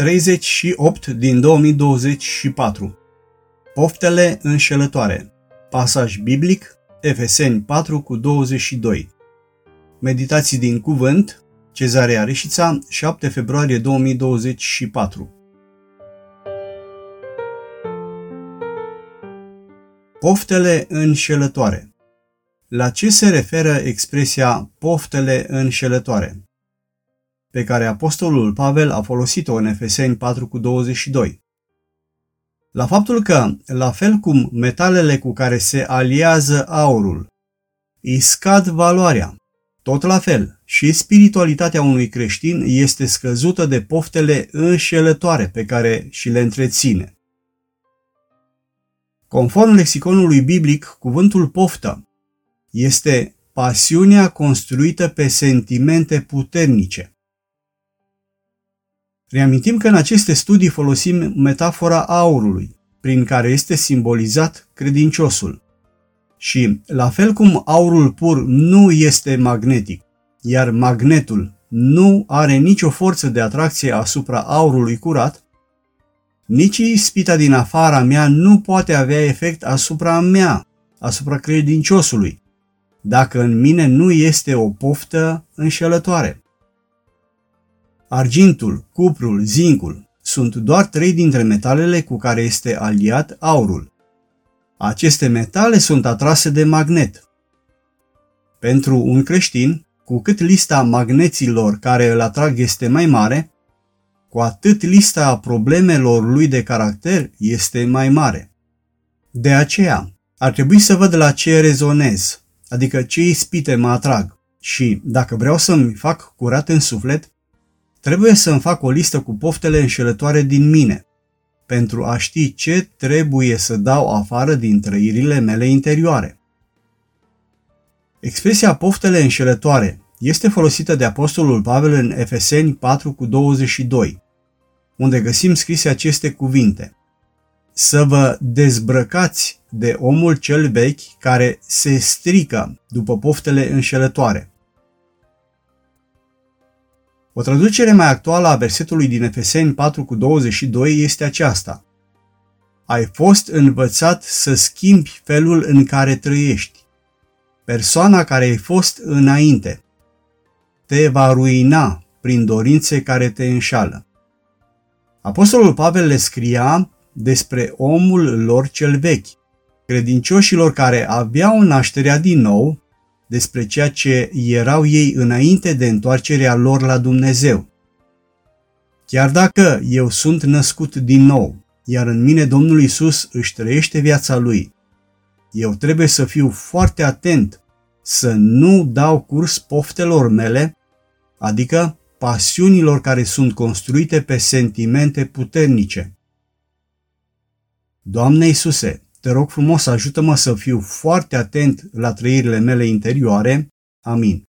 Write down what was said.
38 din 2024 Poftele înșelătoare. Pasaj biblic Efeseni 4 cu 22 Meditații din cuvânt Cezarea Reșița 7 februarie 2024 Poftele înșelătoare. La ce se referă expresia poftele înșelătoare? Pe care apostolul Pavel a folosit-o în Efeseni 4 cu 22. La faptul că, la fel cum metalele cu care se aliază aurul, îi scad valoarea, tot la fel și spiritualitatea unui creștin este scăzută de poftele înșelătoare pe care și le întreține. Conform lexiconului biblic, cuvântul poftă este pasiunea construită pe sentimente puternice. Reamintim că în aceste studii folosim metafora aurului, prin care este simbolizat credinciosul. Și, la fel cum aurul pur nu este magnetic, iar magnetul nu are nicio forță de atracție asupra aurului curat, nici ispita din afara mea nu poate avea efect asupra mea, asupra credinciosului, dacă în mine nu este o poftă înșelătoare. Argintul, cuprul, zincul sunt doar trei dintre metalele cu care este aliat aurul. Aceste metale sunt atrase de magnet. Pentru un creștin, cu cât lista magneților care îl atrag este mai mare, cu atât lista problemelor lui de caracter este mai mare. De aceea, ar trebui să văd la ce rezonez, adică ce ispite mă atrag și, dacă vreau să-mi fac curat în suflet, Trebuie să-mi fac o listă cu poftele înșelătoare din mine, pentru a ști ce trebuie să dau afară din trăirile mele interioare. Expresia poftele înșelătoare este folosită de Apostolul Pavel în Efeseni 4 cu 22, unde găsim scrise aceste cuvinte. Să vă dezbrăcați de omul cel vechi care se strică după poftele înșelătoare o traducere mai actuală a versetului din Efeseni 4 cu 22 este aceasta. Ai fost învățat să schimbi felul în care trăiești. Persoana care ai fost înainte te va ruina prin dorințe care te înșală. Apostolul Pavel le scria despre omul lor cel vechi, credincioșilor care aveau nașterea din nou despre ceea ce erau ei înainte de întoarcerea lor la Dumnezeu. Chiar dacă eu sunt născut din nou, iar în mine Domnul Isus își trăiește viața lui, eu trebuie să fiu foarte atent să nu dau curs poftelor mele, adică pasiunilor care sunt construite pe sentimente puternice. Doamne Isuse, te rog frumos, ajută-mă să fiu foarte atent la trăirile mele interioare. Amin.